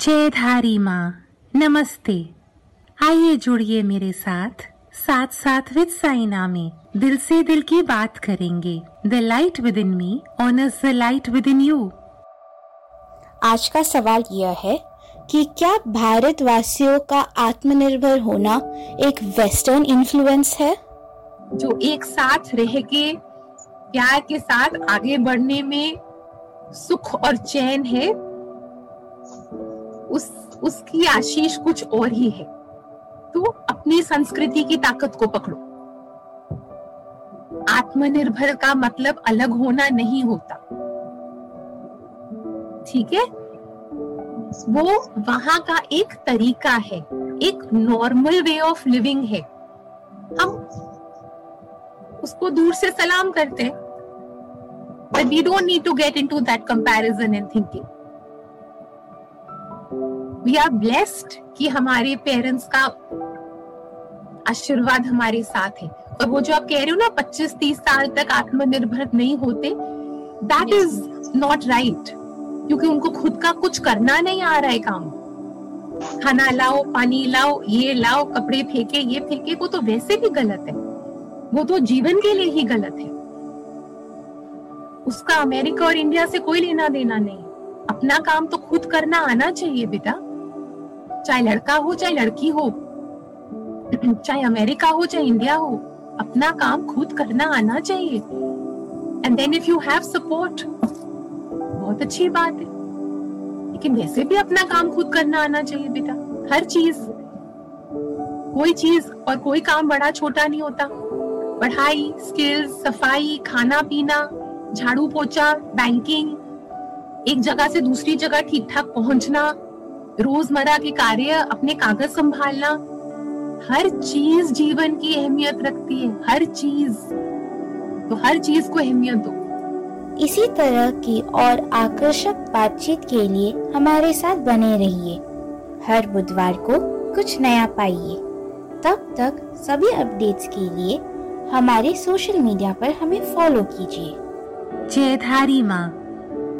जयधारी माँ। नमस्ते। आइए जुड़िए मेरे साथ साथ साथ विद साइना में दिल से दिल की बात करेंगे। The light within me honours the light within you आज का सवाल यह है कि क्या भारतवासियों का आत्मनिर्भर होना एक वेस्टर्न इन्फ्लुएंस है? जो एक साथ रह के प्यार के साथ आगे बढ़ने में सुख और चैन है उस, उसकी आशीष कुछ और ही है। तो अपनी संस्कृति की ताकत को पकड़ो। आत्मनिर्भर का मतलब अलग होना नहीं होता। ठीक है? वो वहाँ का एक तरीका है। एक नॉर्मल वे ऑफ़ लिविंग है। हम उसको दूर से सलाम करते हैं। But we don't need to get into that comparison and thinking we are blessed कि हमारे पेरेंट्स का आशीर्वाद हमारे साथ है। और वो जो आप कह रहे हो ना 25-30 साल तक आत्मनिर्भर नहीं होते दैट इज़ नॉट राइट क्योंकि उनको खुद का कुछ करना नहीं आ रहा है काम। खाना लाओ पानी लाओ ये लाओ कपड़े फेंके ये फेंके वो तो वैसे भी गलत है। वो तो जीवन के लिए ही गलत है। उसका अमेरिका और इंडिया से कोई लेना देना नहीं। अपना काम तो खुद करना आना चाहिए बेटा। चाहे लड़का हो, चाहे लड़की हो, चाहे अमेरिका हो, चाहे इंडिया हो, अपना काम खुद करना आना चाहिए। And then if you have support बहुत अच्छी बात है। लेकिन वैसे भी अपना काम खुद करना आना चाहिए बेटा। हर चीज़, कोई चीज़ और कोई काम बड़ा छोटा नहीं होता। पढ़ाई स्किल्स सफ़ाई, खाना पीना झाड़ू पोछा बैंकिंग एक जगह से दूसरी जगह ठीक ठाक पहुँचना रोज़मर्रा के कार्य अपने कागज़ संभालना हर चीज़ जीवन की अहमियत रखती है हर चीज़। तो हर चीज़ को अहमियत दो। इसी तरह की और आकर्षक बातचीत के लिए हमारे साथ बने रहिए। हर बुधवार को कुछ नया पाइए। तब तक सभी अपडेट्स के लिए हमारे सोशल मीडिया पर हमें फॉलो कीजिए। जयधारी माँ।